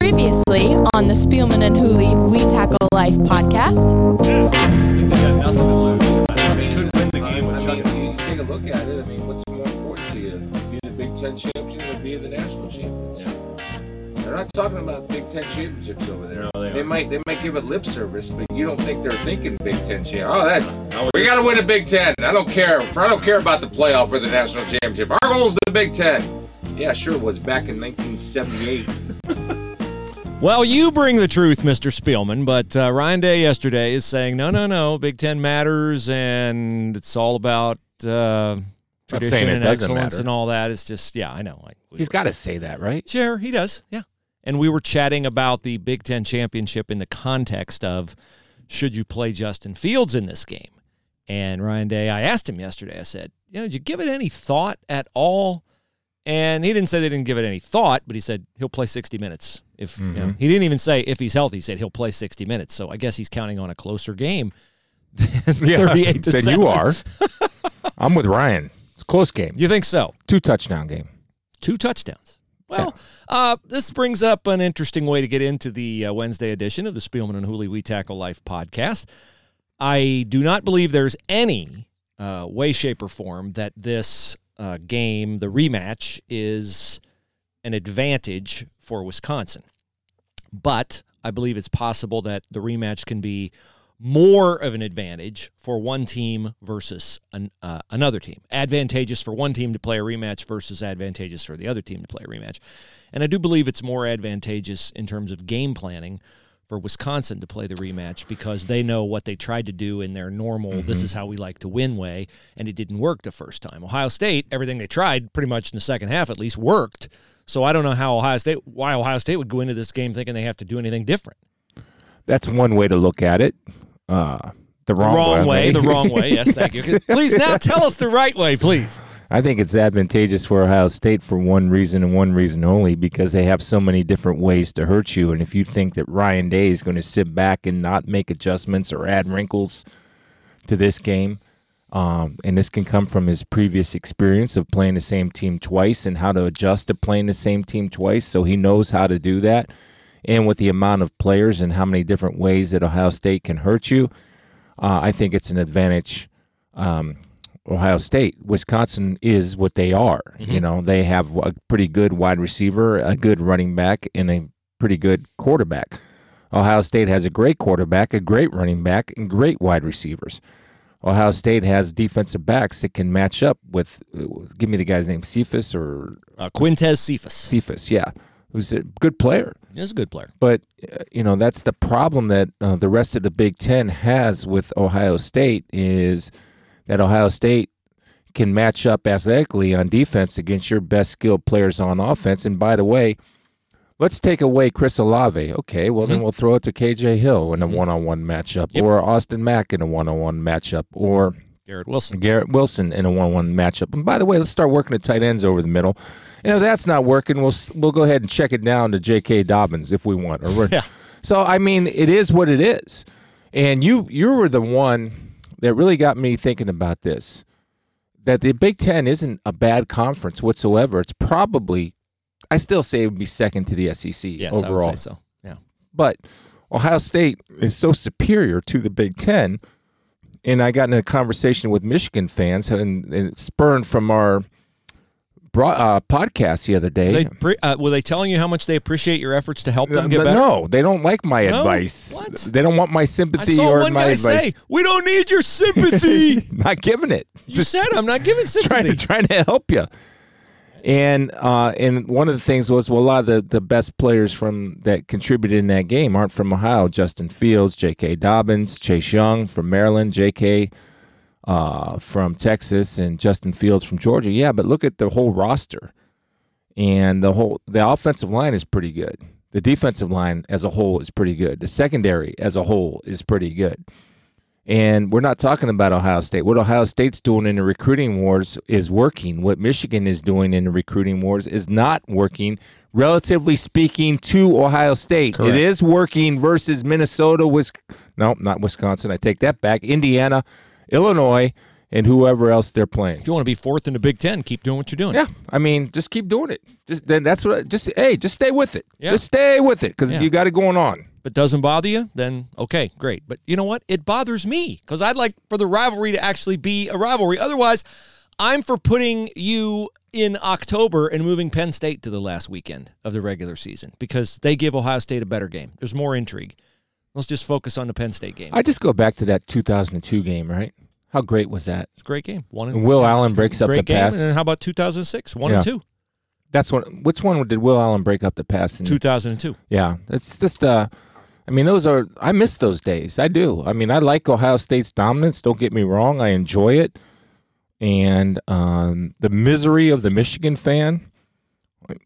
Previously on the Spielman and Hooley We Tackle Life podcast. They got nothing to lose. I mean, could win the game with I you, take a look at it. I mean, what's more important to you, be the Big Ten champions or be the national champions? They're not talking about Big Ten championships over there. They might they might give it lip service, but you don't think they're thinking Big Ten champ. Oh, that we got to win a Big Ten. I don't care. I don't care about the playoff or the national championship. Our goal is the Big Ten. Yeah, sure it was back in 1978. Well, you bring the truth, Mr. Spielman, but uh, Ryan Day yesterday is saying, no, no, no, Big Ten matters, and it's all about uh, tradition and excellence matter. and all that. It's just, yeah, I know. Like, we He's got to say that, right? Sure, he does. Yeah. And we were chatting about the Big Ten championship in the context of should you play Justin Fields in this game? And Ryan Day, I asked him yesterday, I said, you know, did you give it any thought at all? And he didn't say they didn't give it any thought, but he said he'll play 60 minutes. If you know, he didn't even say if he's healthy, he said he'll play 60 minutes. So I guess he's counting on a closer game than 38 to than 7. you are. I'm with Ryan. It's a close game. You think so? Two touchdown game. two touchdowns. Well, uh, this brings up an interesting way to get into the uh, Wednesday edition of the Spielman and Hooley We Tackle Life podcast. I do not believe there's any uh, way, shape, or form that this uh, game, the rematch, is an advantage for Wisconsin. But I believe it's possible that the rematch can be more of an advantage for one team versus an, uh, another team. Advantageous for one team to play a rematch versus advantageous for the other team to play a rematch. And I do believe it's more advantageous in terms of game planning for Wisconsin to play the rematch because they know what they tried to do in their normal, this is how we like to win way, and it didn't work the first time. Ohio State, everything they tried pretty much in the second half at least worked. So I don't know how Ohio State, why Ohio State would go into this game thinking they have to do anything different. That's one way to look at it. Uh, the wrong, wrong way, the wrong way. Yes, thank you. Please now tell us the right way, please. I think it's advantageous for Ohio State for one reason and one reason only because they have so many different ways to hurt you. And if you think that Ryan Day is going to sit back and not make adjustments or add wrinkles to this game, um, and this can come from his previous experience of playing the same team twice and how to adjust to playing the same team twice, so he knows how to do that. And with the amount of players and how many different ways that Ohio State can hurt you, uh, I think it's an advantage. Um, Ohio State, Wisconsin is what they are. You know, they have a pretty good wide receiver, a good running back, and a pretty good quarterback. Ohio State has a great quarterback, a great running back, and great wide receivers. Ohio State has defensive backs that can match up with. uh, Give me the guy's name, Cephus or Uh, Quintez Cephus Cephus, yeah, who's a good player. is a good player. But uh, you know that's the problem that uh, the rest of the Big Ten has with Ohio State is that Ohio State can match up athletically on defense against your best skilled players on offense. And by the way, let's take away Chris Olave. Okay, well then mm-hmm. we'll throw it to KJ Hill in a mm-hmm. one-on-one matchup, Yep. or Austin Mack in a one-on-one matchup, or Garrett Wilson. Garrett Wilson in a one on one matchup. And by the way, let's start working the tight ends over the middle. And if that's not working, we'll we'll go ahead and check it down to J.K. Dobbins if we want. Yeah. So I mean, it is what it is. And you you were the one that really got me thinking about this. That the Big Ten isn't a bad conference whatsoever. It's probably, I still say it would be second to the SEC Yes, overall I would say so. Yeah. but Ohio State is so superior to the Big Ten. And I got in a conversation with Michigan fans, and, and spurned from our bro- uh, podcast the other day. They pre- uh, were they telling you how much they appreciate your efforts to help them Uh, get better? no, they don't like my No? advice. What? They don't want my I sympathy saw or one my guy advice. say, "We don't need your sympathy." Not giving it. you said I'm not giving trying sympathy. to trying to help you. And uh, and one of the things was well, a lot of the, the best players from that contributed in that game aren't from Ohio. Justin Fields, J.K. Dobbins, Chase Young from Maryland, J.K. Uh, from Texas, and Justin Fields from Georgia. Yeah, but look at the whole roster, and the whole the offensive line is pretty good. The defensive line as a whole is pretty good. The secondary as a whole is pretty good. And we're not talking about Ohio State. What Ohio State's doing in the recruiting wars is working. What Michigan is doing in the recruiting wars is not working, relatively speaking, to Ohio State. Correct. It is working versus Minnesota, Wis- no, not Wisconsin. I take that back. Indiana, Illinois, and whoever else they're playing. If you want to be fourth in the Big Ten, keep doing what you're doing. Yeah, I mean, just keep doing it. Just then that's what. I, just hey, just stay with it. Yeah. Just stay with it because Yeah. you got it going on. But doesn't bother you, then okay, great. But you know what? It bothers me because I'd like for the rivalry to actually be a rivalry. Otherwise, I'm for putting you in October and moving Penn State to the last weekend of the regular season because they give Ohio State a better game. There's more intrigue. Let's just focus on the Penn State game. I just go back to that 2002 game, right? How great was that? It's a great game. One and And Will Allen breaks up the game. pass. And then how about 2006? One and two. That's one. Which one did Will Allen break up the pass? In? 2002. Yeah, it's just. Uh, I mean, those are. I miss those days. I do. I mean, I like Ohio State's dominance. Don't get me wrong. I enjoy it, and um, the misery of the Michigan fan.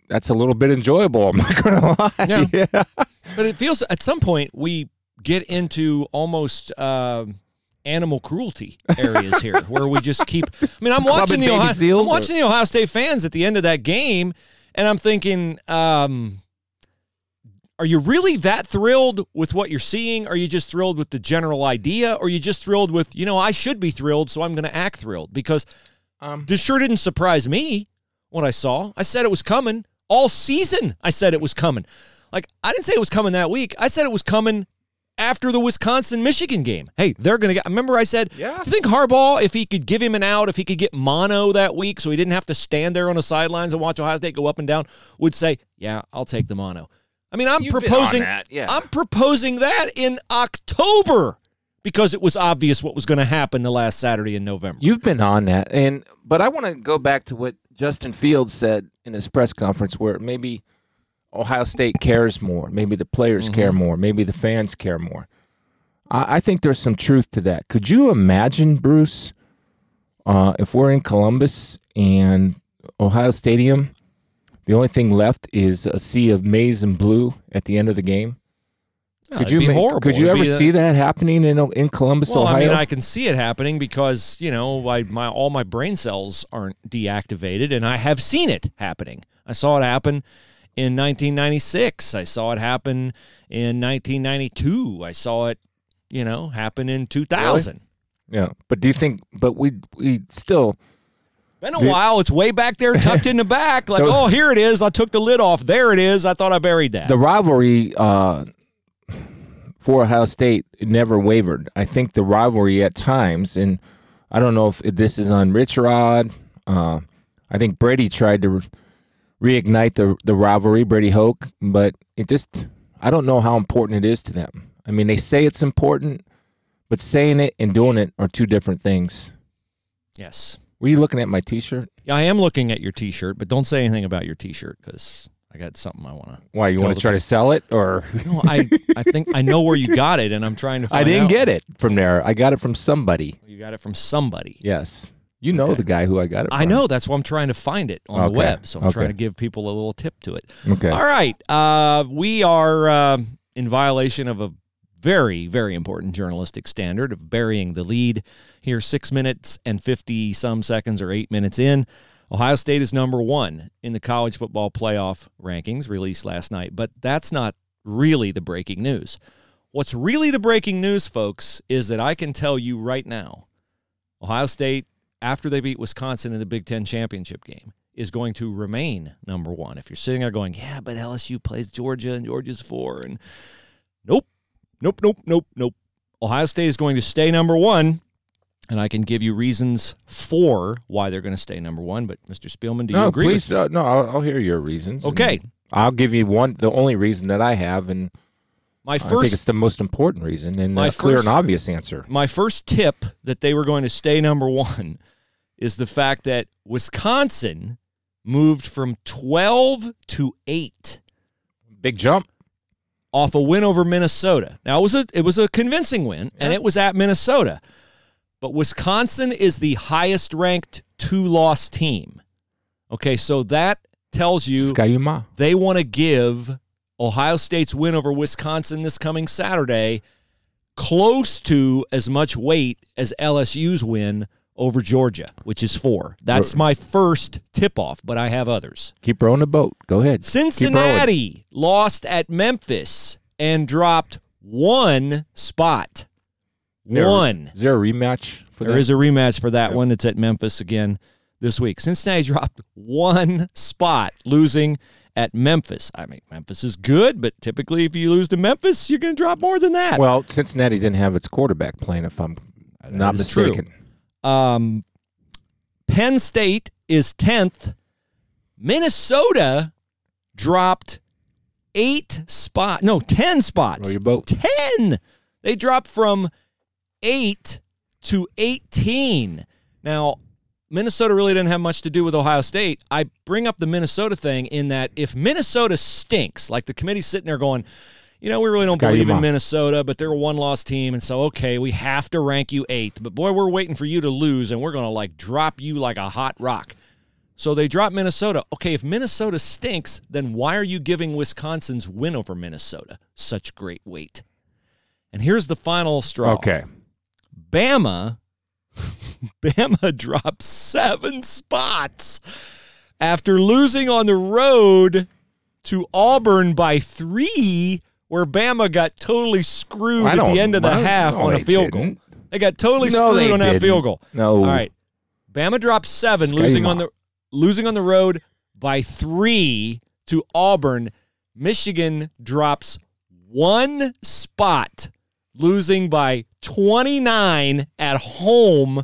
That's a little bit enjoyable. I'm not gonna lie. Yeah. yeah. But it feels at some point we get into almost um animal cruelty areas here, where we just keep. I mean, I'm watching the Ohio, I'm watching the Ohio State fans at the end of that game, and I'm thinking, um, are you really that thrilled with what you're seeing? Are you just thrilled with the general idea? Or are you just thrilled with, you know, I should be thrilled, so I'm going to act thrilled? Because Um, this sure didn't surprise me what I saw. I said it was coming all season. I said it was coming. Like I didn't say it was coming that week. I said it was coming after the Wisconsin Michigan game. Hey, they're gonna get. Remember, I said, Yes. you think Harbaugh, if he could give him an out, if he could get mono that week, so he didn't have to stand there on the sidelines and watch Ohio State go up and down, would say, yeah, I'll take the mono. I mean, I'm You've proposing. that, yeah. I'm proposing that in October because it was obvious what was going to happen the last Saturday in November. You've been on that, and but I want to go back to what Justin Fields said in his press conference, where maybe Ohio State cares more, maybe the players care more, maybe the fans care more. I, I think there's some truth to that. Could you imagine, Bruce, uh, if we're in Columbus and Ohio Stadium, the only thing left is a sea of maize and blue at the end of the game? Yeah, could you. Could you It'd ever a- see that happening in in Columbus, Well, Ohio? I mean, I can see it happening because you know, I, my all my brain cells aren't deactivated, and I have seen it happening. I saw it happen in 1996. I saw it happen in 1992. I saw it, you know, happen in 2000. yeah, but do you think? But we we still. Been a while. It's way back there, tucked in the back. Like, oh, here it is. I took the lid off. There it is. I thought I buried that. the rivalry uh, for Ohio State never wavered. I think the rivalry at times, and I don't know if this is on Rich Rod. Uh, I think Brady tried to reignite the the rivalry, Brady Hoke, but it just I don't know how important it is to them. I mean, they say it's important, but saying it and doing it are two different things. yes. Were you looking at my T-shirt? Yeah, I am looking at your T-shirt, but don't say anything about your T-shirt because I got something I want to. Why you want to try to sell it, or No, I, I think I know where you got it, and I'm trying to. Find I didn't out. get it from there. I got it from somebody. You got it from somebody. Yes. You know Okay. the guy who I got it from. I know. That's why I'm trying to find it on the web. So I'm Okay. trying to give people a little tip to it. Okay. All right. Uh, we are uh, in violation of a very, very important journalistic standard of burying the lead here, six minutes and 50 some seconds or eight minutes in. Ohio State is number one in the college football playoff rankings released last night, but that's not really the breaking news. What's really the breaking news, folks, is that I can tell you right now Ohio State, after they beat Wisconsin in the Big Ten championship game, is going to remain number one. If you're sitting there going, yeah, but LSU plays Georgia and Georgia's four, and nope, nope, nope, nope, nope. Ohio State is going to stay number one, and I can give you reasons for why they're going to stay number one. But Mr. Spielman, do you no, agree? please. with me? Uh, no, I'll, I'll hear your reasons. Okay. I'll give you one. The only reason that I have, and My I think first it's the most important reason, and My a clear and obvious answer. my first tip that they were going to stay number one is the fact that Wisconsin moved from 12 to 8 Big jump. off a win over Minnesota. Now it was a it was a convincing win and it was at Minnesota. But Wisconsin is the highest ranked two loss team. Okay, so that tells you Ski-U-Mah. they want to give Ohio State's win over Wisconsin this coming Saturday close to as much weight as LSU's win over Georgia, which is four. That's my first tip off, but I have others. Keep rowing the boat. Go ahead. Cincinnati lost at Memphis and dropped one spot. There- One. Is there a rematch for There that? is a rematch for that one. It's at Memphis again this week. Cincinnati dropped one spot, losing at Memphis. I mean, Memphis is good, but typically if you lose to Memphis, you're going to drop more than that. well, Cincinnati didn't have its quarterback playing, if I'm not is true. mistaken. Um, Penn State is 10th. Minnesota dropped eight spot, no, 10 spots. Your boat. 10. They dropped from 8 to 18. Now, Minnesota really didn't have much to do with Ohio State. I bring up the Minnesota thing in that if Minnesota stinks, like the committee's sitting there going, you know, we really don't Sky believe in. Minnesota, but they're a one loss team. And so, okay, we have to rank you eighth. But boy, we're waiting for you to lose, and we're going to like drop you like a hot rock. So they drop Minnesota. Okay, if Minnesota stinks, then why are you giving Wisconsin's win over Minnesota such great weight? And here's the final straw. Okay. Bama, Bama dropped seven spots after losing on the road to Auburn by three, where Bama got totally screwed at the end of the half on a field goal. didn't. They got totally No, screwed on that didn't. field goal. No. All right. Bama dropped seven, losing on the losing on the road by three to Auburn. Michigan drops one spot, losing by 29 at home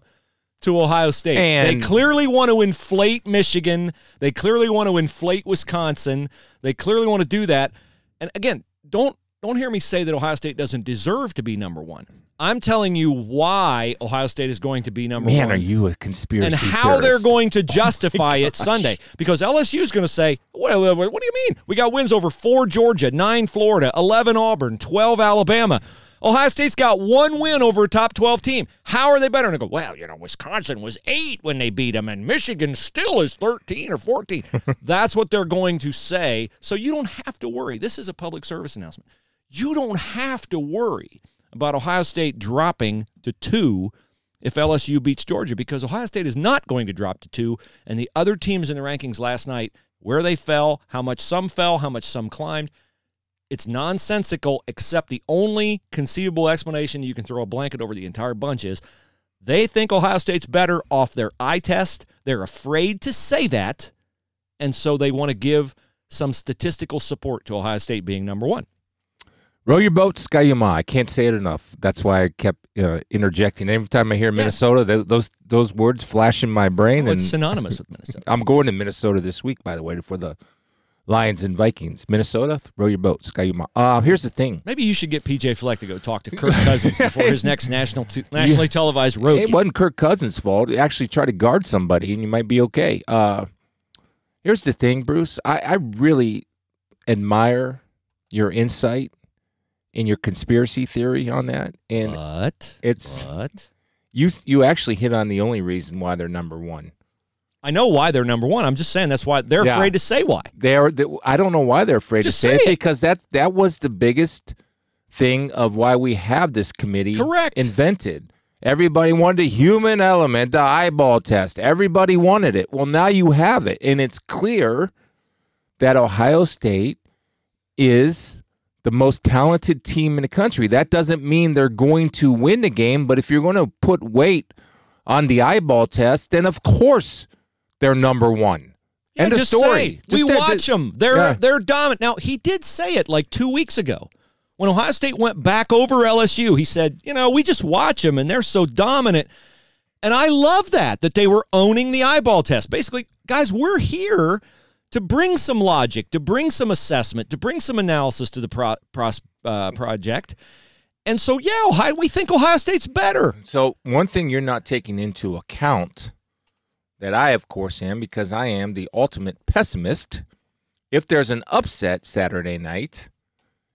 to Ohio State. they clearly want to inflate Michigan. They clearly want to inflate Wisconsin. They clearly want to do that. And again, don't don't hear me say that Ohio State doesn't deserve to be number one. I'm telling you why Ohio State is going to be number Man, one Man, are you a conspiracy and how they're going to oh justify it Sunday. Because LSU is going to say, what, what, what do you mean? We got wins over four Georgia, nine Florida, 11 Auburn, 12 Alabama. Ohio State's got one win over a top 12 team. How are they better? And they go, well, you know, Wisconsin was eight when they beat them, and Michigan still is 13 or 14. That's what they're going to say. So you don't have to worry. This is a public service announcement. You don't have to worry about Ohio State dropping to two if LSU beats Georgia because Ohio State is not going to drop to two. And the other teams in the rankings last night, where they fell, how much some fell, how much some climbed, it's nonsensical, except the only conceivable explanation you can throw a blanket over the entire bunch is they think Ohio State's better off their eye test. They're afraid to say that. And so they want to give some statistical support to Ohio State being number one. Row your boat, Ski-U-Mah. I can't say it enough. That's why I kept uh, interjecting. Every time I hear Minnesota, th- those those words flash in my brain, and it's synonymous with Minnesota. I'm going to Minnesota this week, by the way, for the Lions and Vikings. Minnesota, row your boats, boat, Ski-U-Mah. Uh, here's the thing. Maybe you should get PJ Fleck to go talk to Kirk Cousins before his next national t- nationally televised road. It game. wasn't Kirk Cousins' fault. Actually try to guard somebody, and you might be okay. Uh, here's the thing, Bruce. I, I really admire your insight and your conspiracy theory on that, and But it's but you. You actually hit on the only reason why they're number one. I know why they're number one. I'm just saying that's why they're Yeah. afraid to say why. They are. they- I don't know why they're afraid Just to say, say it it. because that that was the biggest thing of why we have this committee Correct. invented. Everybody wanted a human element, the eyeball test. Everybody wanted it. Well, now you have it, and it's clear that Ohio State is the most talented team in the country. That doesn't mean they're going to win the game, but if you're going to put weight on the eyeball test, then of course they're number one. Yeah, End of just story. we watch them. They're Yeah. they're dominant. Now he did say it like two weeks ago when Ohio State went back over LSU. He said, you know, we just watch them and they're so dominant. And I love that that they were owning the eyeball test. Basically, guys, we're here to bring some logic, to bring some assessment, to bring some analysis to the pro, pros, uh, project. And so, yeah, Ohio, we think Ohio State's better. So one thing you're not taking into account that I, of course, am because I am the ultimate pessimist. If there's an upset Saturday night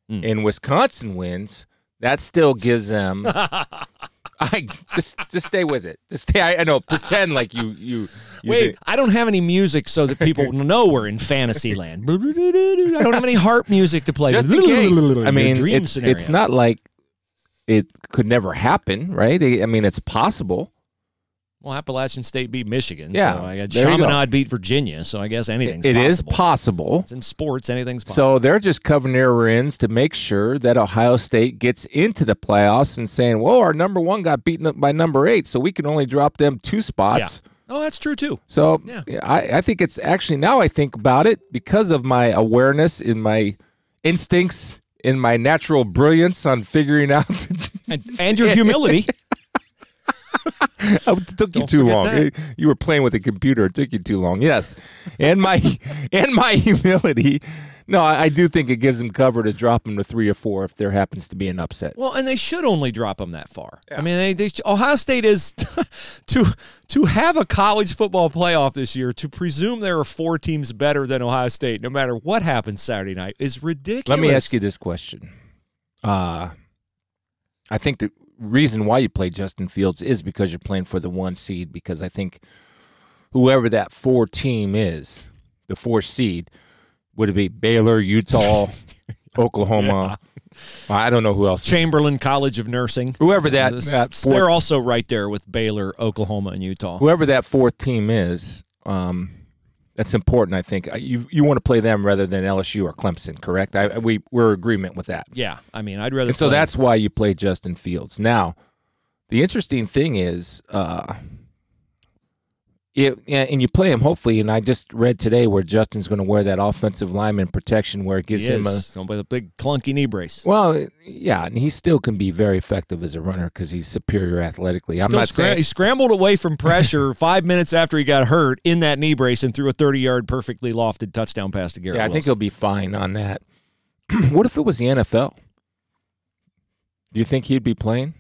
Hmm. and Wisconsin wins, that still gives them. I just just stay with it. Just stay. I, I know. Pretend like you you. you Wait, think- I don't have any music so that people know we're in fantasy land. I don't have any harp music to play. just in case. I mean, it's scenario. it's not like it could never happen, right? I mean, it's possible. Well, Appalachian State beat Michigan. Yeah, So I got. Chaminade beat Virginia. So I guess anything's It is possible. possible. It's in sports, anything's possible. So they're just covering their ends to make sure that Ohio State gets into the playoffs and saying, "Whoa, our number one got beaten up by number eight, so we can only drop them two spots." oh, that's true too. So Yeah. I, I think it's actually now I think about it because of my awareness in my instincts in my natural brilliance on figuring out. And, and your humility. it took you Don't too long. that. You were playing with a computer. It took you too long. Yes, and my and my humility. No, I, I do think it gives them cover to drop them to three or four if there happens to be an upset. Well, and they should only drop them that far. I mean, they, they Ohio State is to to have a college football playoff this year. To presume there are four teams better than Ohio State, no matter what happens Saturday night, is ridiculous. Let me ask you this question. Uh, I think the reason why you play Justin Fields is because you're playing for the one seed. Because I think whoever that four team is, the four seed, would it be Baylor, Utah, Oklahoma? I don't know who else. Chamberlain College of Nursing. Whoever that, This- that fourth, they're also right there with Baylor, Oklahoma, and Utah. whoever that fourth team is, um, that's important. I think you you want to play them rather than LSU or Clemson, correct? I, we we're agreement with that. Yeah, I mean, I'd rather. And so play- that's why you play Justin Fields. Now, the interesting thing is, uh, it, and you play him hopefully. And I just read today where Justin's going to wear that offensive lineman protection, where it gives him a is, with a big clunky knee brace. well, yeah, and he still can be very effective as a runner because he's superior athletically. I'm not scram- saying he scrambled away from pressure five minutes after he got hurt in that knee brace and threw a 30 yard perfectly lofted touchdown pass to Garrett. Yeah, I think he'll be fine on that. what if it was the NFL? Do you think he'd be playing?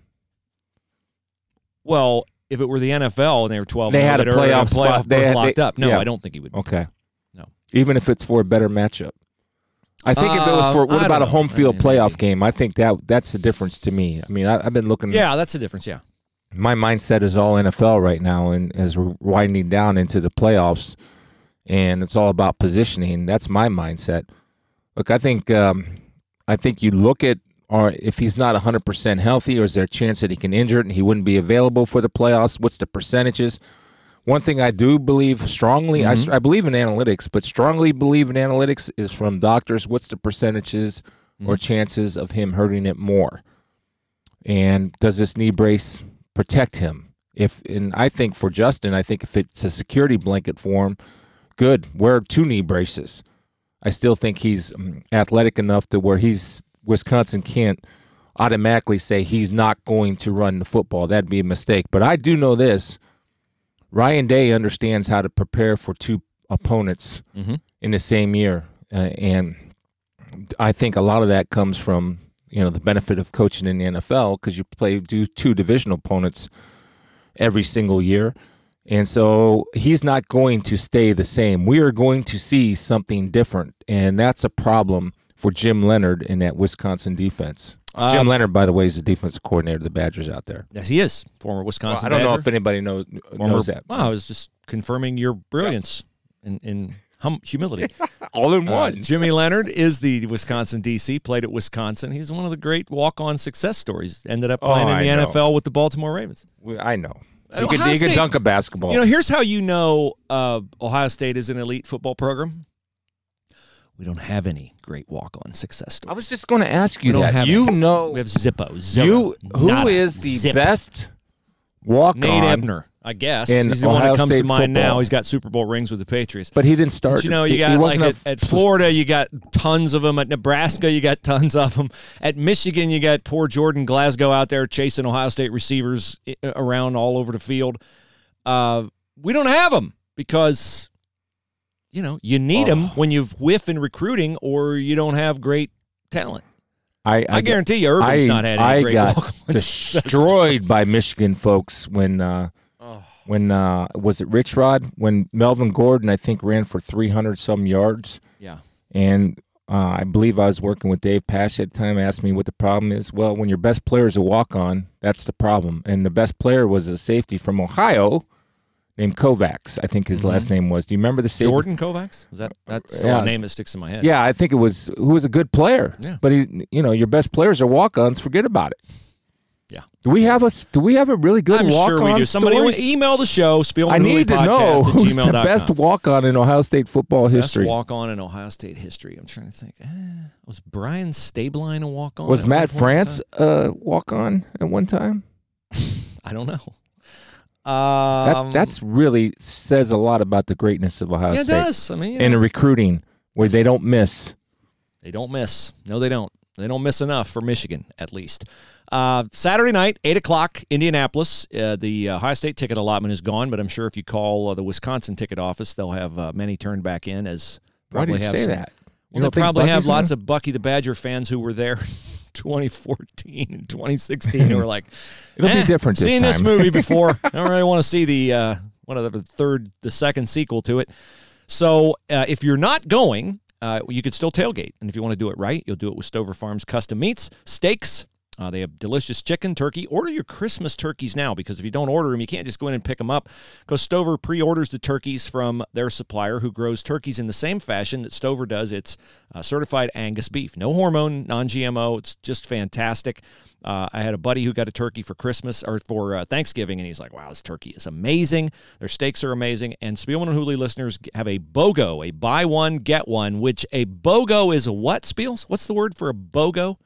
Well, if it were the NFL and they were 12, They had a playoff spot. playoff They had- locked they- up. No, yeah. I don't think he would. Okay. No. Even if it's for a better matchup. I think if it was Uh, for what I about a home field I mean, playoff maybe. game? I think that that's the difference to me. I mean, I, I've been looking. Yeah, that's the difference. Yeah. my mindset is all NFL right now, and as we're winding down into the playoffs, and it's all about positioning. That's my mindset. Look, I think um, I think you look at or if he's not 100% healthy, or is there a chance that he can injure it and he wouldn't be available for the playoffs? What's the percentages? One thing I do believe strongly, I, I believe in analytics, but strongly believe in analytics is from doctors. What's the percentages or chances of him hurting it more? And does this knee brace protect him? If and I think for Justin, I think if it's a security blanket for him, good. Wear two knee braces. I still think he's um, athletic enough to where he's Wisconsin can't automatically say he's not going to run the football. That'd be a mistake. But I do know this: Ryan Day understands how to prepare for two opponents Mhm. in the same year, uh, and I think a lot of that comes from you know the benefit of coaching in the NFL because you play do two divisional opponents every single year. And so he's not going to stay the same. We are going to see something different. And that's a problem for Jim Leonhard in that Wisconsin defense. Jim Um, Leonhard, by the way, is the defensive coordinator of the Badgers out there. Yes, he is former Well, Wisconsin. I don't know if anybody knows, Former- knows that. Well, I was just confirming your brilliance in, in hum, humility. All in Uh, Jimmy Leonhard is the Wisconsin DC. Played at Wisconsin. He's one of the great walk-on success stories. Ended up Oh, playing in the know. NFL with the Baltimore Ravens. I know. Uh, He could, Ohio he could State- dunk a basketball. You know, here's how you know uh, Ohio State is an elite football program. We don't have any great walk-on success I was just going to ask you that. You any. know, We have Zippo. Zero. you who is the Zip. best walk on. Nate? Ebner, I guess. He's the one that comes State to mind football. now. He's got Super Bowl rings with the Patriots. But he didn't start. But you know, you got like at, a- at Florida, you got tons of them. At Nebraska, you got tons of them. At Michigan, you got poor Jordan Glasgow out there chasing Ohio State receivers around all over the field. Uh, we don't have them because, you know, you need them Oh. when you've whiff in recruiting or you don't have great talent. I, I, guarantee you, Urban's I, not had any I great got destroyed by Michigan folks when uh, Oh. when uh, was it Rich Rod when Melvin Gordon I think ran for three hundred some yards Yeah. and uh, I believe I was working with Dave Pasch at the time. Asked me what the problem is. Well, when your best player is a walk on, that's the problem. And the best player was a safety from Ohio named Kovacs. I think his last name was. Do you remember the? Mm-hmm. Jordan Kovacs? Was that that's the name that sticks in my head? Yeah, I think it was who was a good player. Yeah. But he, you know, your best players are walk-ons. Forget about it. Yeah. Do we have a Do we have a really good I'm walk sure we do. Somebody story? email the show, Spielman I need to know who's the best walk on in Ohio State football Best history. walk on in Ohio State history. I'm trying to think. Eh, was Brian Stablein a walk on? Was Matt France uh, walk on at one time? I don't know. Um, That's that's really says a lot about the greatness of Ohio yeah, it State does. I mean, you and know, in recruiting where they don't miss. they don't miss. No, they don't. They don't miss enough for Michigan, at least. Uh, Saturday night, eight o'clock, Indianapolis. Uh, the uh, Ohio State ticket allotment is gone, but I'm sure if you call uh, the Wisconsin ticket office, they'll have uh, many turned back in. As Why do you have say some, that? Well, they probably have Bucky's in lots there? of Bucky the Badger fans who were there in 2014 and 2016 who were like, It'll "Eh, be different this Seen this movie before. I don't really want to see the uh, one of the third, the second sequel to it. So uh, if you're not going, uh, you could still tailgate, and if you want to do it right, you'll do it with Stover Farms custom meats, steaks. Uh, they have delicious chicken, turkey. Order your Christmas turkeys now because if you don't order them, you can't just go in and pick them up. Because Stover pre-orders the turkeys from their supplier, who grows turkeys in the same fashion that Stover does. It's uh, certified Angus beef, no hormone, non-GMO. It's just fantastic. Uh, I had a buddy who got a turkey for Christmas or for uh, Thanksgiving, and he's like, "Wow, this turkey is amazing. Their steaks are amazing." And Spielman and Hooley listeners have a BOGO, a buy one get one. Which a BOGO is what? Spiels? What's the word for a BOGO?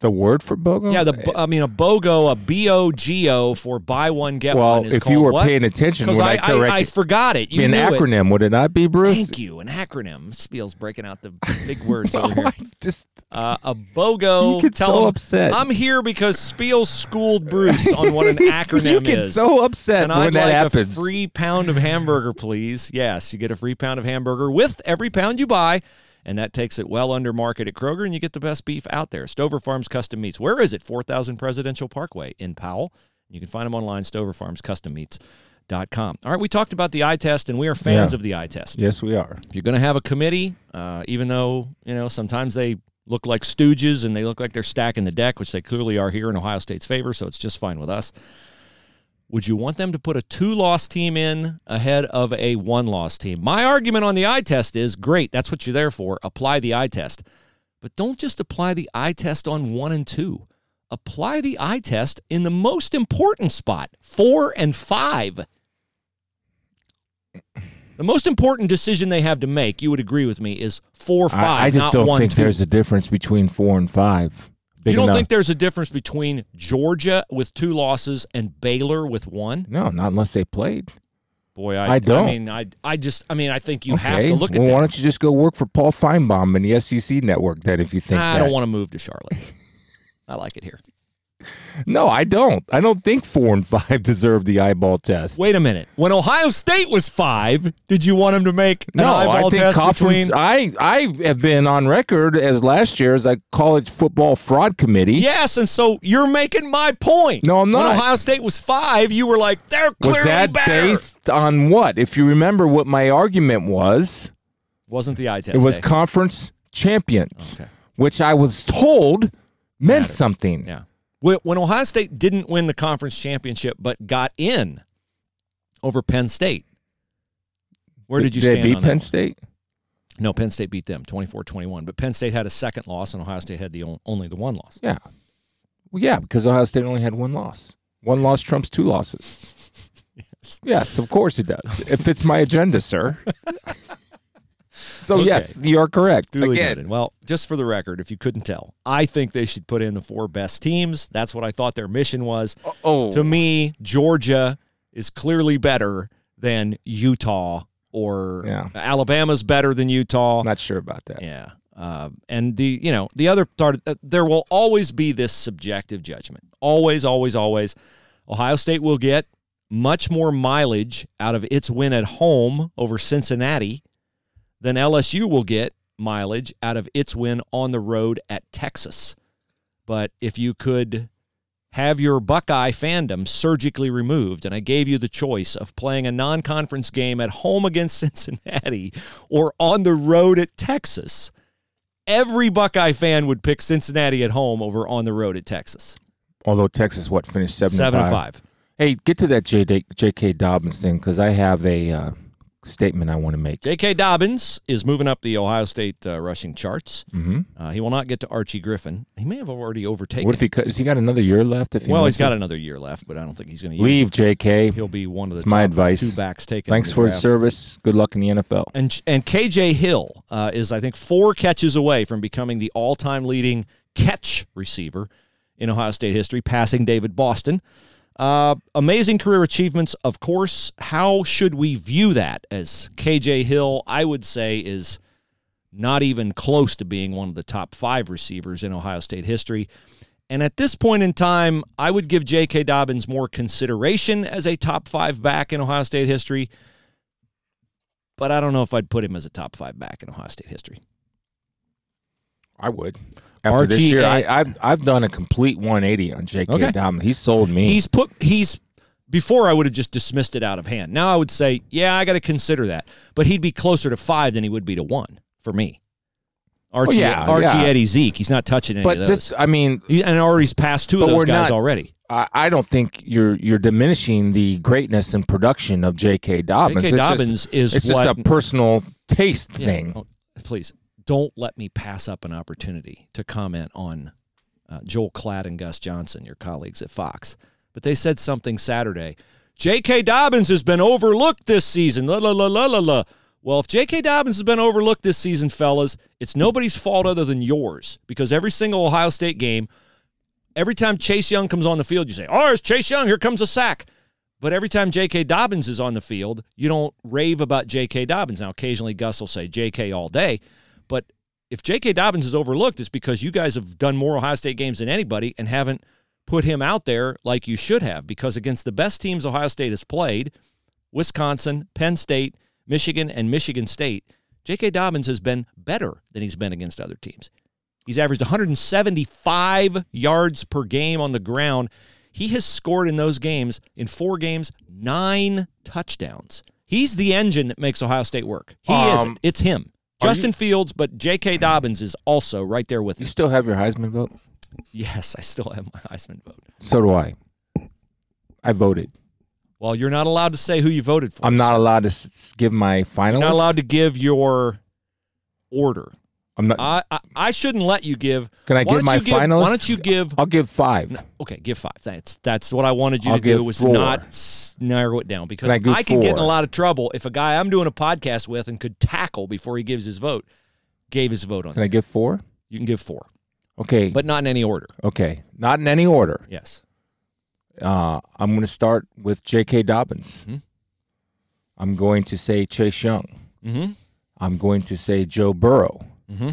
The word for BOGO? Yeah, the I mean a BOGO, a B O G O for buy one get well, one is if you were what? paying attention because I, I, corrected, I, I forgot it. You an knew it. acronym, would it not be, Bruce? Thank you, an acronym. Spiel's breaking out the big words over here. I just Uh, a BOGO. You get so him, upset. I'm here because Spiel schooled Bruce on what an acronym you get is. so upset and when I'd that like happens. a free pound of hamburger, please. Yes, you get a free pound of hamburger with every pound you buy, and that takes it well under market at Kroger, and you get the best beef out there. Stover Farms Custom Meats. Where is it? 4000 Presidential Parkway in Powell. You can find them online, stoverfarmscustommeats.com. All right, we talked about the eye test, and we are fans Yeah. of the eye test. yes, we are. If you're going to have a committee, uh, even though you know sometimes they look like stooges and they look like they're stacking the deck, which they clearly are here in Ohio State's favor, so it's just fine with us. Would you want them to put a two-loss team in ahead of a one-loss team? My argument on the eye test is great. That's what you're there for. Apply the eye test, but don't just apply the eye test on one and two. Apply the eye test in the most important spot, four and five. The most important decision they have to make, you would agree with me, is four five. I, I just don't one, think two. there's a difference between four and five. You don't enough. think there's a difference between Georgia with two losses and Baylor with one? No, not unless they played. Boy, I, I don't. I mean, I, I just, I mean, I think you have to look at well, that. why don't you just go work for Paul Finebaum and the SEC network then if you think I that? don't want to move to Charlotte. I like it here. No, I don't. I don't think four and five deserve the eyeball test. Wait a minute. When Ohio State was five, did you want them to make no, eyeball I think test conference. between? I I have been on record as last year as a college football fraud committee. Yes, and so you're making my point. No, I'm not. When. Ohio State was five, you were like, they're clearly Was that better. based on what? If you remember what my argument was, Wasn't the eye test? it was eh? conference champions, Okay. which I was told meant Mattered. something. Yeah. When Ohio State didn't win the conference championship but got in over Penn State, where did you they stand beat on Penn? State? No, Penn State beat them 24-21, but Penn State had a second loss and Ohio State had the on- only the one loss. Yeah. Well, yeah, because Ohio State only had one loss. One loss trumps two losses. yes. yes. of course it does. It fits my agenda, sir. so Okay. yes, you are correct. Duly Again, noted. Well, just for the record, if you couldn't tell, I think they should put in the four best teams. That's what I thought their mission was. oh, To me, Georgia is clearly better than Utah or Yeah. Alabama's better than Utah. not sure about that. Yeah. Uh, and the you know the other part uh, there will always be this subjective judgment. Always, always, always. Ohio State will get much more mileage out of its win at home over Cincinnati than LSU will get mileage out of its win on the road at Texas. But if you could have your Buckeye fandom surgically removed, and I gave you the choice of playing a non conference game at home against Cincinnati or on the road at Texas, every Buckeye fan would pick Cincinnati at home over on the road at Texas. Although Texas, what finished seven, Seven and and five. five. Hey, get to that J- J.K. Dobbins thing because I have a uh, statement I want to make. J.K. Dobbins is moving up the Ohio State uh, rushing charts. hmm Uh, he will not get to Archie Griffin. He may have already overtaken. What if he? Has he got another year left? If he well, he's got it? another year left, but I don't think he's going to leave, J.K. He'll be one of the It's my advice. two backs taken. Thanks for his service. Good luck in the NFL. And and KJ Hill uh, is I think four catches away from becoming the all-time leading catch receiver in Ohio State history, passing David Boston. Uh, amazing career achievements, of course. How should we view that? As KJ Hill, I would say, is not even close to being one of the top five receivers in Ohio State history. And at this point in time, I would give J.K. Dobbins more consideration as a top five back in Ohio State history but I don't know if I'd put him as a top five back in Ohio State history. I would. After this year, I, I've I've done a complete 180 on J.K. Okay. Dobbins. He sold me. He's put he's before I would have just dismissed it out of hand. Now I would say, yeah, I got to consider that, but he'd be closer to five than he would be to one for me. Oh, Archie, yeah, Archie yeah. Eddie Zeke, he's not touching any but of those. this, I mean, He- and already passed two of those guys not- already. I, I don't think you're you're diminishing the greatness and production of J.K. Dobbins. J.K. It's just- Dobbins is it's what just a personal taste Yeah. thing. Oh, please don't let me pass up an opportunity to comment on uh, Joel Klatt and Gus Johnson, your colleagues at Fox. But they said something Saturday. J.K. Dobbins has been overlooked this season. La la la la la la. Well, if J.K. Dobbins has been overlooked this season, fellas, it's nobody's fault other than yours because every single Ohio State game, every time Chase Young comes on the field, you say, "Oh, it's Chase Young. Here comes a sack." But every time J.K. Dobbins is on the field, you don't rave about J.K. Dobbins. Now, occasionally Gus will say J.K. all day, but if J.K. Dobbins is overlooked, it's because you guys have done more Ohio State games than anybody and haven't put him out there like you should have. Because against the best teams Ohio State has played, Wisconsin, Penn State, Michigan, and Michigan State, J.K. Dobbins has been better than he's been against other teams. He's averaged 175 yards per game on the ground. He has scored in those games, in four games, nine touchdowns. He's the engine that makes Ohio State work. He is. Um, It's him. Justin Fields, but J.K. Dobbins is also right there with You him. still have your Heisman vote? Yes, I still have my Heisman vote. So do I. I voted. Well, you're not allowed to say who you voted for. I'm not allowed to give my. You're not allowed to give your order. I'm not. I, I I shouldn't let you give. Can I give my give, finalists? Why don't you give? I'll give five. Okay, give five. That's that's what I wanted you I'll to do was four. not narrow it down because Can I I could get in a lot of trouble if a guy I'm doing a podcast with and could tackle before he gives his vote gave his vote on. Can. I give four? You can give four, Okay. but not in any order. okay. Not in any order. Yes. Uh, I'm going to start with J.K. Dobbins. Mhm. I'm going to say Chase Young. Mm-hmm. I'm going to say Joe Burrow. Mm-hmm.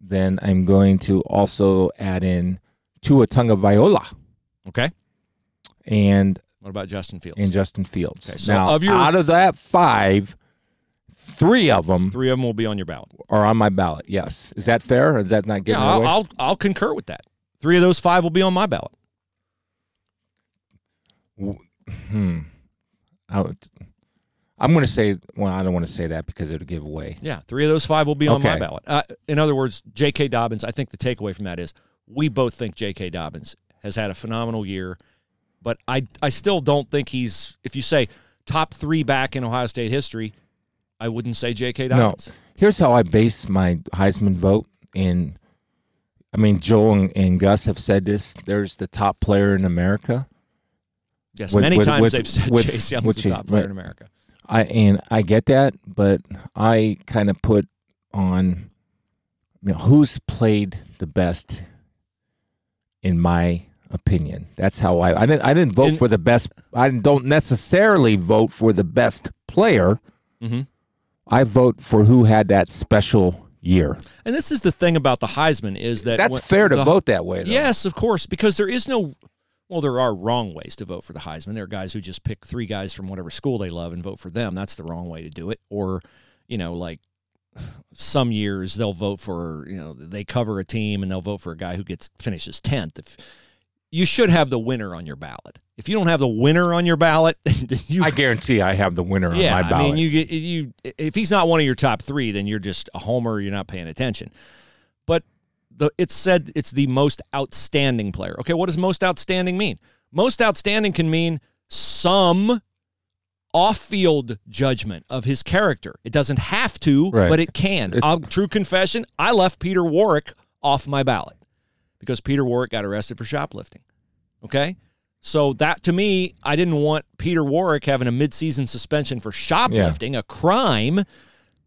Then I'm going to also add in Tua Viola Okay. and What about Justin Fields? and Justin Fields. Okay, so now, of your- out of that five, three of them Three of them will be on your ballot. are on my ballot. Yes, is that fair? Or is that not Yeah, getting I'll, away? I'll I'll concur with that. Three of those five will be on my ballot. hmm. I would, I'm going to say. Well, I don't want to say that because it'll give away. Yeah, three of those five will be on my ballot. Uh, in other words, J.K. Dobbins. I think the takeaway from that is we both think J.K. Dobbins has had a phenomenal year, but I I still don't think he's. If you say top three back in Ohio State history, I wouldn't say J.K. Dobbins. No. Here's how I base my Heisman vote. In, I mean, Joel and, and Gus have said this. There's the top player in America. Yes, With- many with- times with- they've said Chase Young's the top player right. in America. I and I get that, but I kind of put on you know, who's played the best in my opinion. That's how I I didn't I didn't vote In- for the best. I don't necessarily vote for the best player. Mm-hmm. I vote for who had that special year. And this is the thing about the Heisman is that That's when- fair to the- vote that way. Though. Yes, of course, because there is no. Well, there are wrong ways to vote for the Heisman. There are guys who just pick three guys from whatever school they love and vote for them. That's the wrong way to do it. Or, you know, like some years they'll vote for you know they cover a team and they'll vote for a guy who gets finishes tenth. If you should have the winner on your ballot. If you don't have the winner on your ballot, you I guarantee I have the winner yeah, on my ballot. I mean, you get you if he's not one of your top three, then you're just a homer. You're not paying attention. But the it's said it's the most outstanding player. Okay, what does most outstanding mean? Most outstanding can mean some off-field judgment of his character. It doesn't have to, Right. but it can. It- true confession: I left Peter Warrick off my ballot because Peter Warrick got arrested for shoplifting. Okay. So that to me, I didn't want Peter Warrick having a midseason suspension for shoplifting, a crime,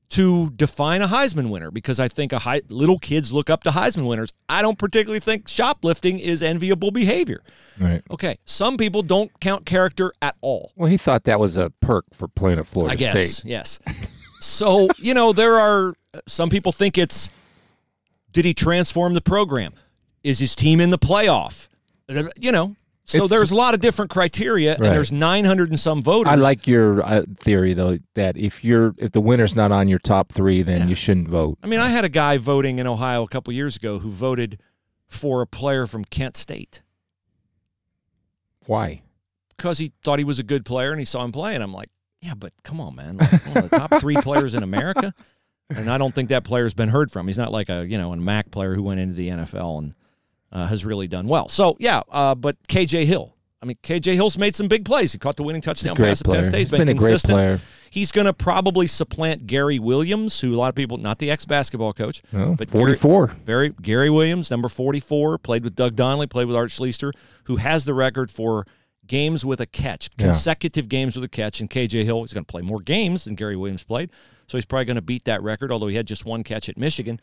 to define a Heisman winner because I think a high, little kids look up to Heisman winners. I don't particularly think shoplifting is enviable behavior. Right. Okay, some people don't count character at all. Well, he thought that was a perk for playing at Florida I guess State. yes. So you know there are some people think it's did he transform the program? Is his team in the playoff? You know, so It's- there's a lot of different criteria, Right. and there's 900 and some voters. I like your uh, theory though that if you're if the winner's not on your top three, then you shouldn't vote. I mean, I had a guy voting in Ohio a couple years ago who voted for a player from Kent State Why? because he thought he was a good player and he saw him play, and I'm like, yeah, but come on, man, like, one of the top three players in America, and I don't think that player's been heard from. He's not like a you know a Mac player who went into the NFL and uh, has really done well. So yeah, uh, but KJ Hill. I mean, KJ Hill's made some big plays. He caught the winning touchdown pass at Penn. State. He's been, been a great consistent. player. He's going to probably supplant Gary Williams, who a lot of people, not the ex basketball coach, No, but Gary- 44. very Gary Williams, number 44, played with Doug Donley, played with Art Schlichter, who has the record for games with a catch, Yeah. consecutive games with a catch. And KJ Hill is going to play more games than Gary Williams played, so he's probably going to beat that record. Although he had just one catch at Michigan,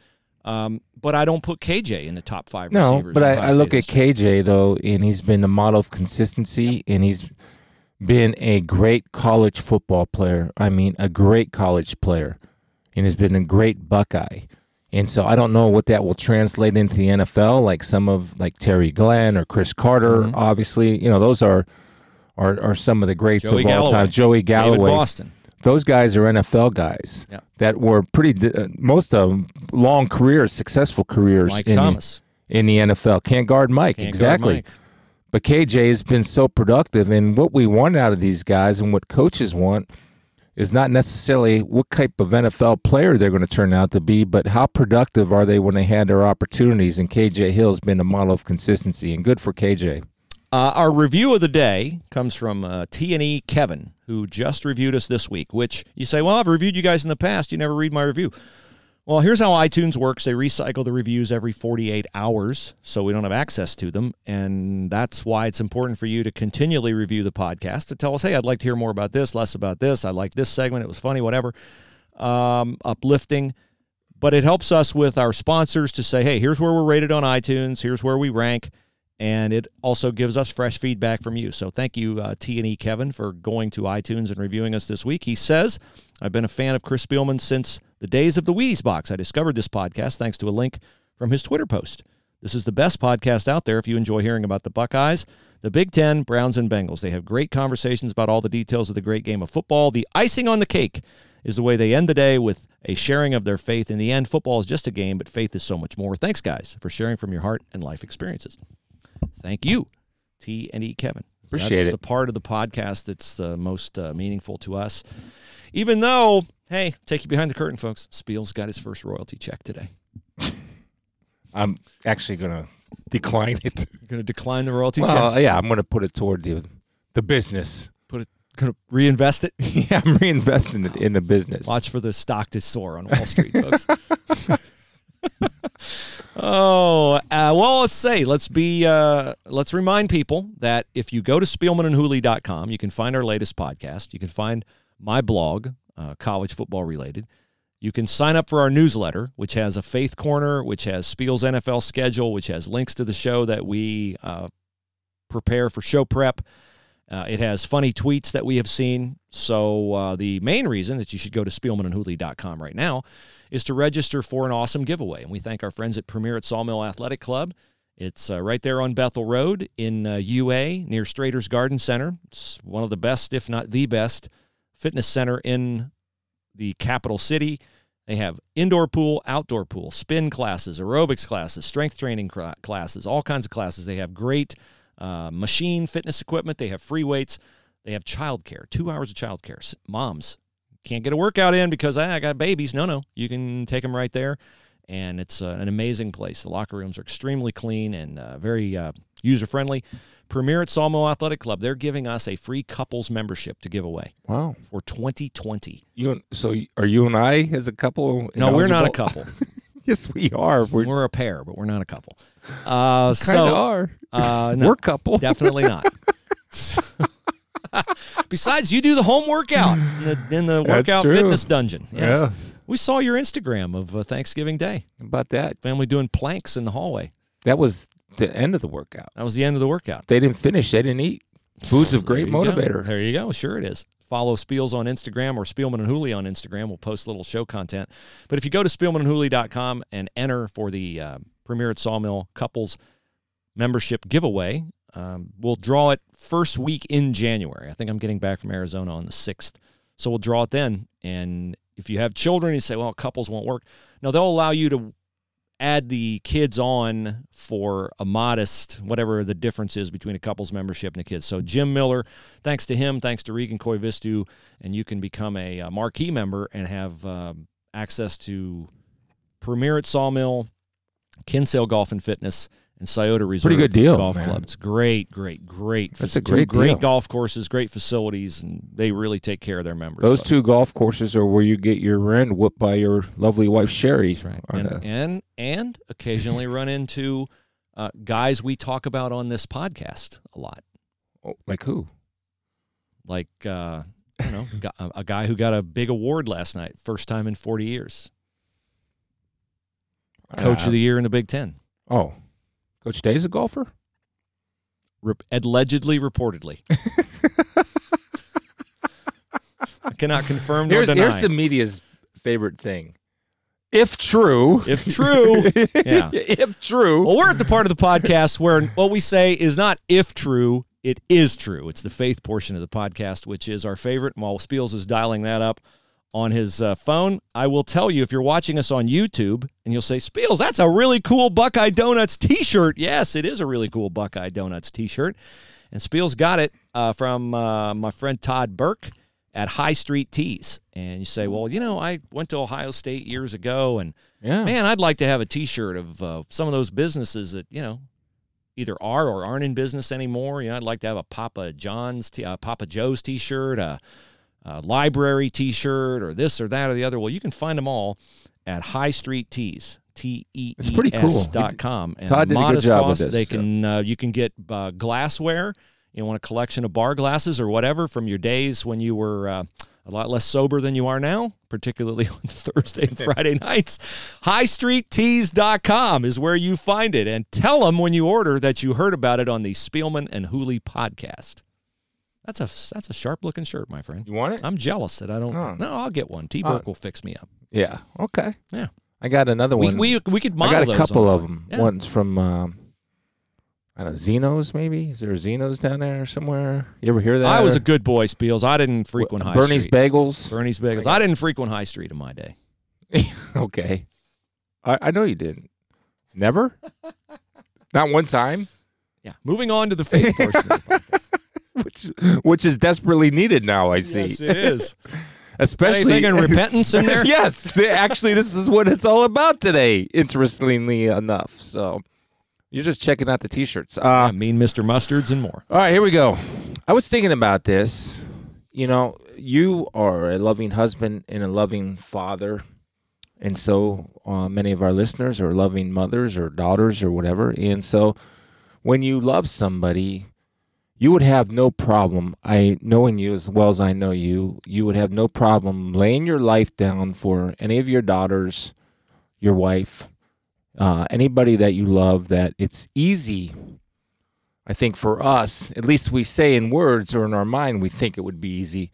um, but I don't put KJ in the top five No, receivers. but I, I look at. KJ though, and he's been a model of consistency, and he's been a great college football player. I mean, a great college player, and has been a great Buckeye. And so I don't know what that will translate into the NFL, like some of like Terry Glenn or Cris Carter. Mm-hmm. Obviously, you know those are are, are some of the greats Joey of all Galloway. time. Joey David Galloway, Boston. Those guys are NFL guys Yeah. that were pretty. Uh, most of them long careers, successful careers. Mike in the- Thomas. in the NFL. Can't guard Mike. Can't guard exactly. Mike. But KJ has been so productive, and what we want out of these guys and what coaches want is not necessarily what type of NFL player they're going to turn out to be, but how productive are they when they had their opportunities. And KJ Hill's been a model of consistency, and good for KJ. Uh, our review of the day comes from uh, T&E Kevin, who just reviewed us this week, which you say, well, I've reviewed you guys in the past. You never read my review. Well, here's how iTunes works. They recycle the reviews every 48 hours, so we don't have access to them. And that's why it's important for you to continually review the podcast to tell us, hey, I'd like to hear more about this, less about this. I like this segment. It was funny, whatever. Um, uplifting. But it helps us with our sponsors to say, hey, here's where we're rated on iTunes. Here's where we rank and it also gives us fresh feedback from you. So thank you, uh, T and E Kevin, for going to iTunes and reviewing us this week. He says, "I've been a fan of Chris Spielman since the days of the Wheaties Box. I discovered this podcast thanks to a link from his Twitter post. This is the best podcast out there if you enjoy hearing about the Buckeyes, the Big Ten, Browns, and Bengals. They have great conversations about all the details of the great game of football. The icing on the cake." Is the way they end the day with a sharing of their faith. In the end, football is just a game, but faith is so much more. Thanks, guys, for sharing from your heart and life experiences. Thank you, T and E Kevin. Appreciate that's it. the part of the podcast that's the most uh, meaningful to us. Even though, hey, take you behind the curtain, folks. Spiel's got his first royalty check today. I'm actually going to decline it. You're going to decline the royalty check. yeah, I'm going to put it toward the the business. Put it. Going to reinvest it. yeah, I'm reinvesting it in the business. Watch for the stock to soar on Wall Street, folks. Oh, uh, well, let's say, let's be, uh, let's remind people that if you go to spielmanandhooley.com, you can find our latest podcast. You can find my blog, uh, college football related. You can sign up for our newsletter, which has a faith corner, which has Spiel's NFL schedule, which has links to the show that we uh, prepare for show prep. Uh, it has funny tweets that we have seen. So uh, the main reason that you should go to spielmanandhooley.com right now is to register for an awesome giveaway. And we thank our friends at Premier at Sawmill Athletic Club. It's uh, right there on Bethel Road in uh, UA near Strader's Garden Center. It's one of the best, if not the best, fitness center in the capital city. They have indoor pool, outdoor pool, spin classes, aerobics classes, strength training classes, all kinds of classes. They have great uh, machine fitness equipment. They have free weights. They have childcare, two hours of childcare. Moms can't get a workout in because ah, I got babies. No, no, you can take them right there, and it's uh, an amazing place. The locker rooms are extremely clean and uh, very uh, user friendly. Premier at Sawmill Athletic Club, they're giving us a free couples membership to give away Wow. for 2020. You so are you and I as a couple? No, we're not a couple. yes, we are. We're We're a pair, but we're not a couple. Uh, kind of so are. uh, no, We're couple. definitely not. Besides, you do the home workout in the, in the That's workout true. fitness dungeon. Yes. Yeah. We saw your Instagram of uh, Thanksgiving Day. How about that? Family doing planks in the hallway. That was the end of the workout. That was the end of the workout. They didn't finish. They didn't eat. Food's a great There you go. motivator. There you go. Sure it is. Follow Spiels on Instagram or Spielman and Hooley on Instagram. We'll post little show content. But if you go to spielmanandhooley.com and enter for the uh, Premier at Sawmill couples membership giveaway, um, we'll draw it first week in January. I think I'm getting back from Arizona on the 6th. So we'll draw it then. And if you have children, you say, well, couples won't work. No, they'll allow you to add the kids on for a modest whatever the difference is between a couple's membership and a kids. So Jim Miller, thanks to him, thanks to Regan Koivistu, and you can become a, uh marquee member and have um, access to Premier at Sawmill, Kinsale Golf and Fitness, and Scioto Reserve Pretty good deal, Golf man. Club. It's great, great, great. That's a great great deal. golf courses, great facilities, and they really take care of their members. Those So- two golf courses are where you get your end whooped by your lovely wife Sherry. That's right. And, a- and and occasionally run into uh, guys we talk about on this podcast a lot, oh, like who? like uh, you know a a guy who got a big award last night, first time in forty years, coach Uh, of the year in the Big Ten, Oh, Coach Day's a golfer. Rep- allegedly, reportedly. I cannot confirm nor Here's, deny. here's the media's favorite thing. If true, if true, yeah. if true, Well, we're at the part of the podcast where what we say is not if true, it is true. It's the faith portion of the podcast, which is our favorite. And while Spiels is dialing that up on his uh, phone, I will tell you if you're watching us on YouTube and you'll say, Spiels, that's a really cool Buckeye Donuts t shirt. Yes, it is a really cool Buckeye Donuts t shirt. And Spiels got it uh, from uh, my friend Todd Burke at High Street Tees. And you say, well, you know, I went to Ohio State years ago and yeah, man, I'd like to have a T-shirt of uh, some of those businesses that you know either are or aren't in business anymore. You know, I'd like to have a Papa John's, t- uh, Papa Joe's T-shirt, a, a library T-shirt, or this or that or the other. Well, you can find them all at High Street Tees. T E It's pretty cool. E S dot com. And Todd did a good modest job with this, They can uh, you can get uh, glassware. You want a collection of bar glasses or whatever from your days when you were uh, a lot less sober than you are now, particularly on Thursday and Friday nights. HighStreetTees.com is where you find it. And tell them when you order that you heard about it on the Spielman and Hooley podcast. That's a that's a sharp looking shirt, my friend. you want it? I'm jealous that I don't. Oh. No, I'll get one. T Burke will fix me up. yeah. Okay. Yeah. I got another one. we we could I got a couple of them. Yeah. One's from um, I don't know Zeno's maybe. Is there Zeno's down there somewhere? You ever hear that? I was or- a good boy, Spiels. I didn't frequent High Bernie's Street. Bagels. Bernie's Bagels. I didn't frequent High Street in my day. okay. I, I know you didn't. Never. Not one time. Yeah. Moving on to the faith portion. Of the podcast. Which which is desperately needed now. I see. yes, it is. Especially Anything in repentance in there? yes, they- actually, this is what it's all about today. Interestingly enough, so you're just checking out the t-shirts. Uh, I mean, Mr. Mustards and more. all right, here we go. I was thinking about this. You know, you are a loving husband and a loving father, and so uh, many of our listeners are loving mothers or daughters or whatever. And so, when you love somebody, you would have no problem. I knowing you as well as I know you, you would have no problem laying your life down for any of your daughters, your wife, uh, anybody that you love. That it's easy. I think for us, at least we say in words or in our mind, we think it would be easy.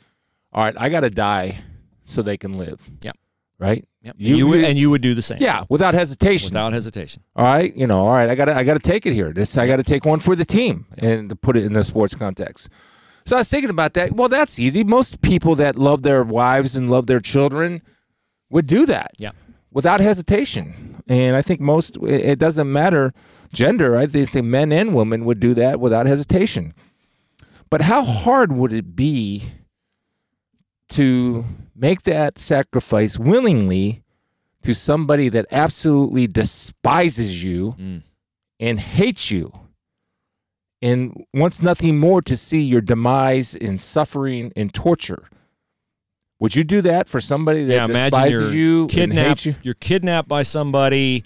All right, I got to die so they can live. Yep. Right. Yep. You- You, would, and you would do the same. Yeah, without hesitation. Without hesitation. All right, you know, all right, I got to I got to take it here. This I got to take one for the team and to put it in the sports context. So I was thinking about that. Well, that's easy. Most people that love their wives and love their children would do that. Yeah. Without hesitation. And I think most it doesn't matter gender. I think say men and women would do that without hesitation. But how hard would it be to make that sacrifice willingly to somebody that absolutely despises you Mm. and hates you and wants nothing more to see your demise in suffering and torture. Would you do that for somebody that yeah, despises and kidnapped. hates you? You're kidnapped by somebody,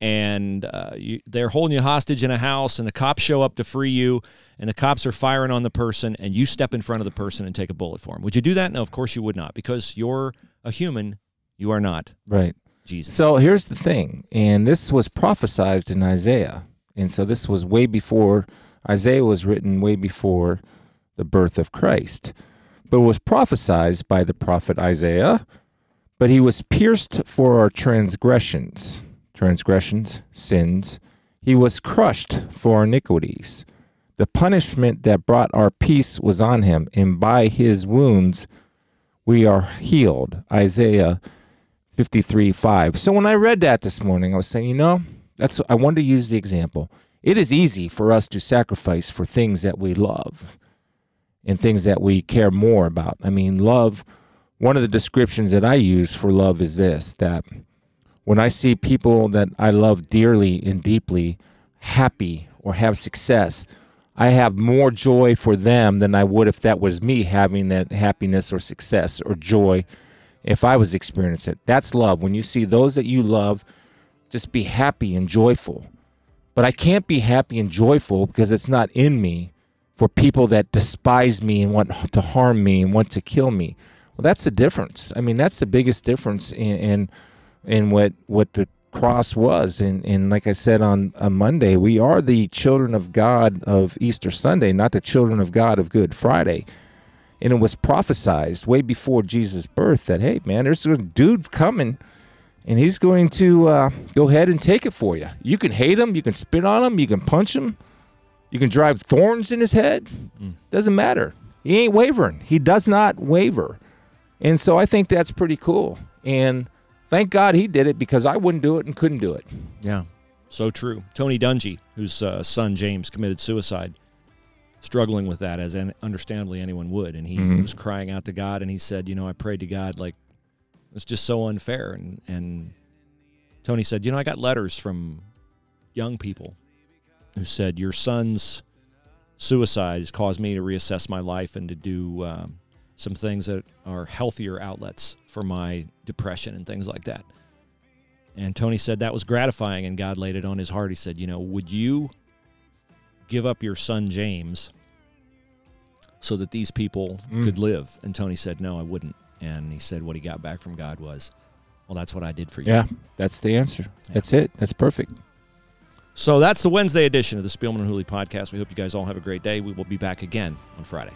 and uh, you, they're holding you hostage in a house, and the cops show up to free you, and the cops are firing on the person, and you step in front of the person and take a bullet for him. Would you do that? No, of course you would not, because you're a human. You are not Right. Jesus. So here's the thing, and this was prophesied in Isaiah, and so this was way before Isaiah was written, way before the birth of Christ, but was prophesied by the prophet Isaiah. But he was pierced for our transgressions, transgressions, sins. He was crushed for iniquities. The punishment that brought our peace was on him, and by his wounds we are healed. Isaiah 53 5. So when I read that this morning, I was saying, you know, that's I wanted to use the example. It is easy for us to sacrifice for things that we love and things that we care more about. I mean, love, one of the descriptions that I use for love is this that when I see people that I love dearly and deeply happy or have success, I have more joy for them than I would if that was me having that happiness or success or joy if I was experiencing it. That's love. When you see those that you love just be happy and joyful. But I can't be happy and joyful because it's not in me for people that despise me and want to harm me and want to kill me. Well, that's the difference. I mean, that's the biggest difference in in, in what what the cross was. And and like I said on, on Monday, we are the children of God of Easter Sunday, not the children of God of Good Friday. And it was prophesied way before Jesus' birth that hey, man, there's a dude coming and he's going to uh, go ahead and take it for you. You can hate him, you can spit on him, you can punch him, you can drive thorns in his head. Doesn't matter. He ain't wavering. He does not waver. And so I think that's pretty cool. And thank God he did it because I wouldn't do it and couldn't do it. Yeah, so true. Tony Dungy, whose uh, son James committed suicide, struggling with that as an, understandably anyone would, and he Mhm. was crying out to God, and he said, "You know, I prayed to God like it's just so unfair." And and Tony said, "You know, I got letters from young people who said your son's suicide has caused me to reassess my life and to do um, some things that are healthier outlets for my depression and things like that." And Tony said that was gratifying, and God laid it on his heart. He said, You know, would you give up your son James so that these people Mm. could live? And Tony said, No, I wouldn't. And he said, What he got back from God was, Well, that's what I did for you. Yeah, that's the answer. That's it. That's perfect. So that's the Wednesday edition of the Spielman and Hooley podcast. We hope you guys all have a great day. We will be back again on Friday.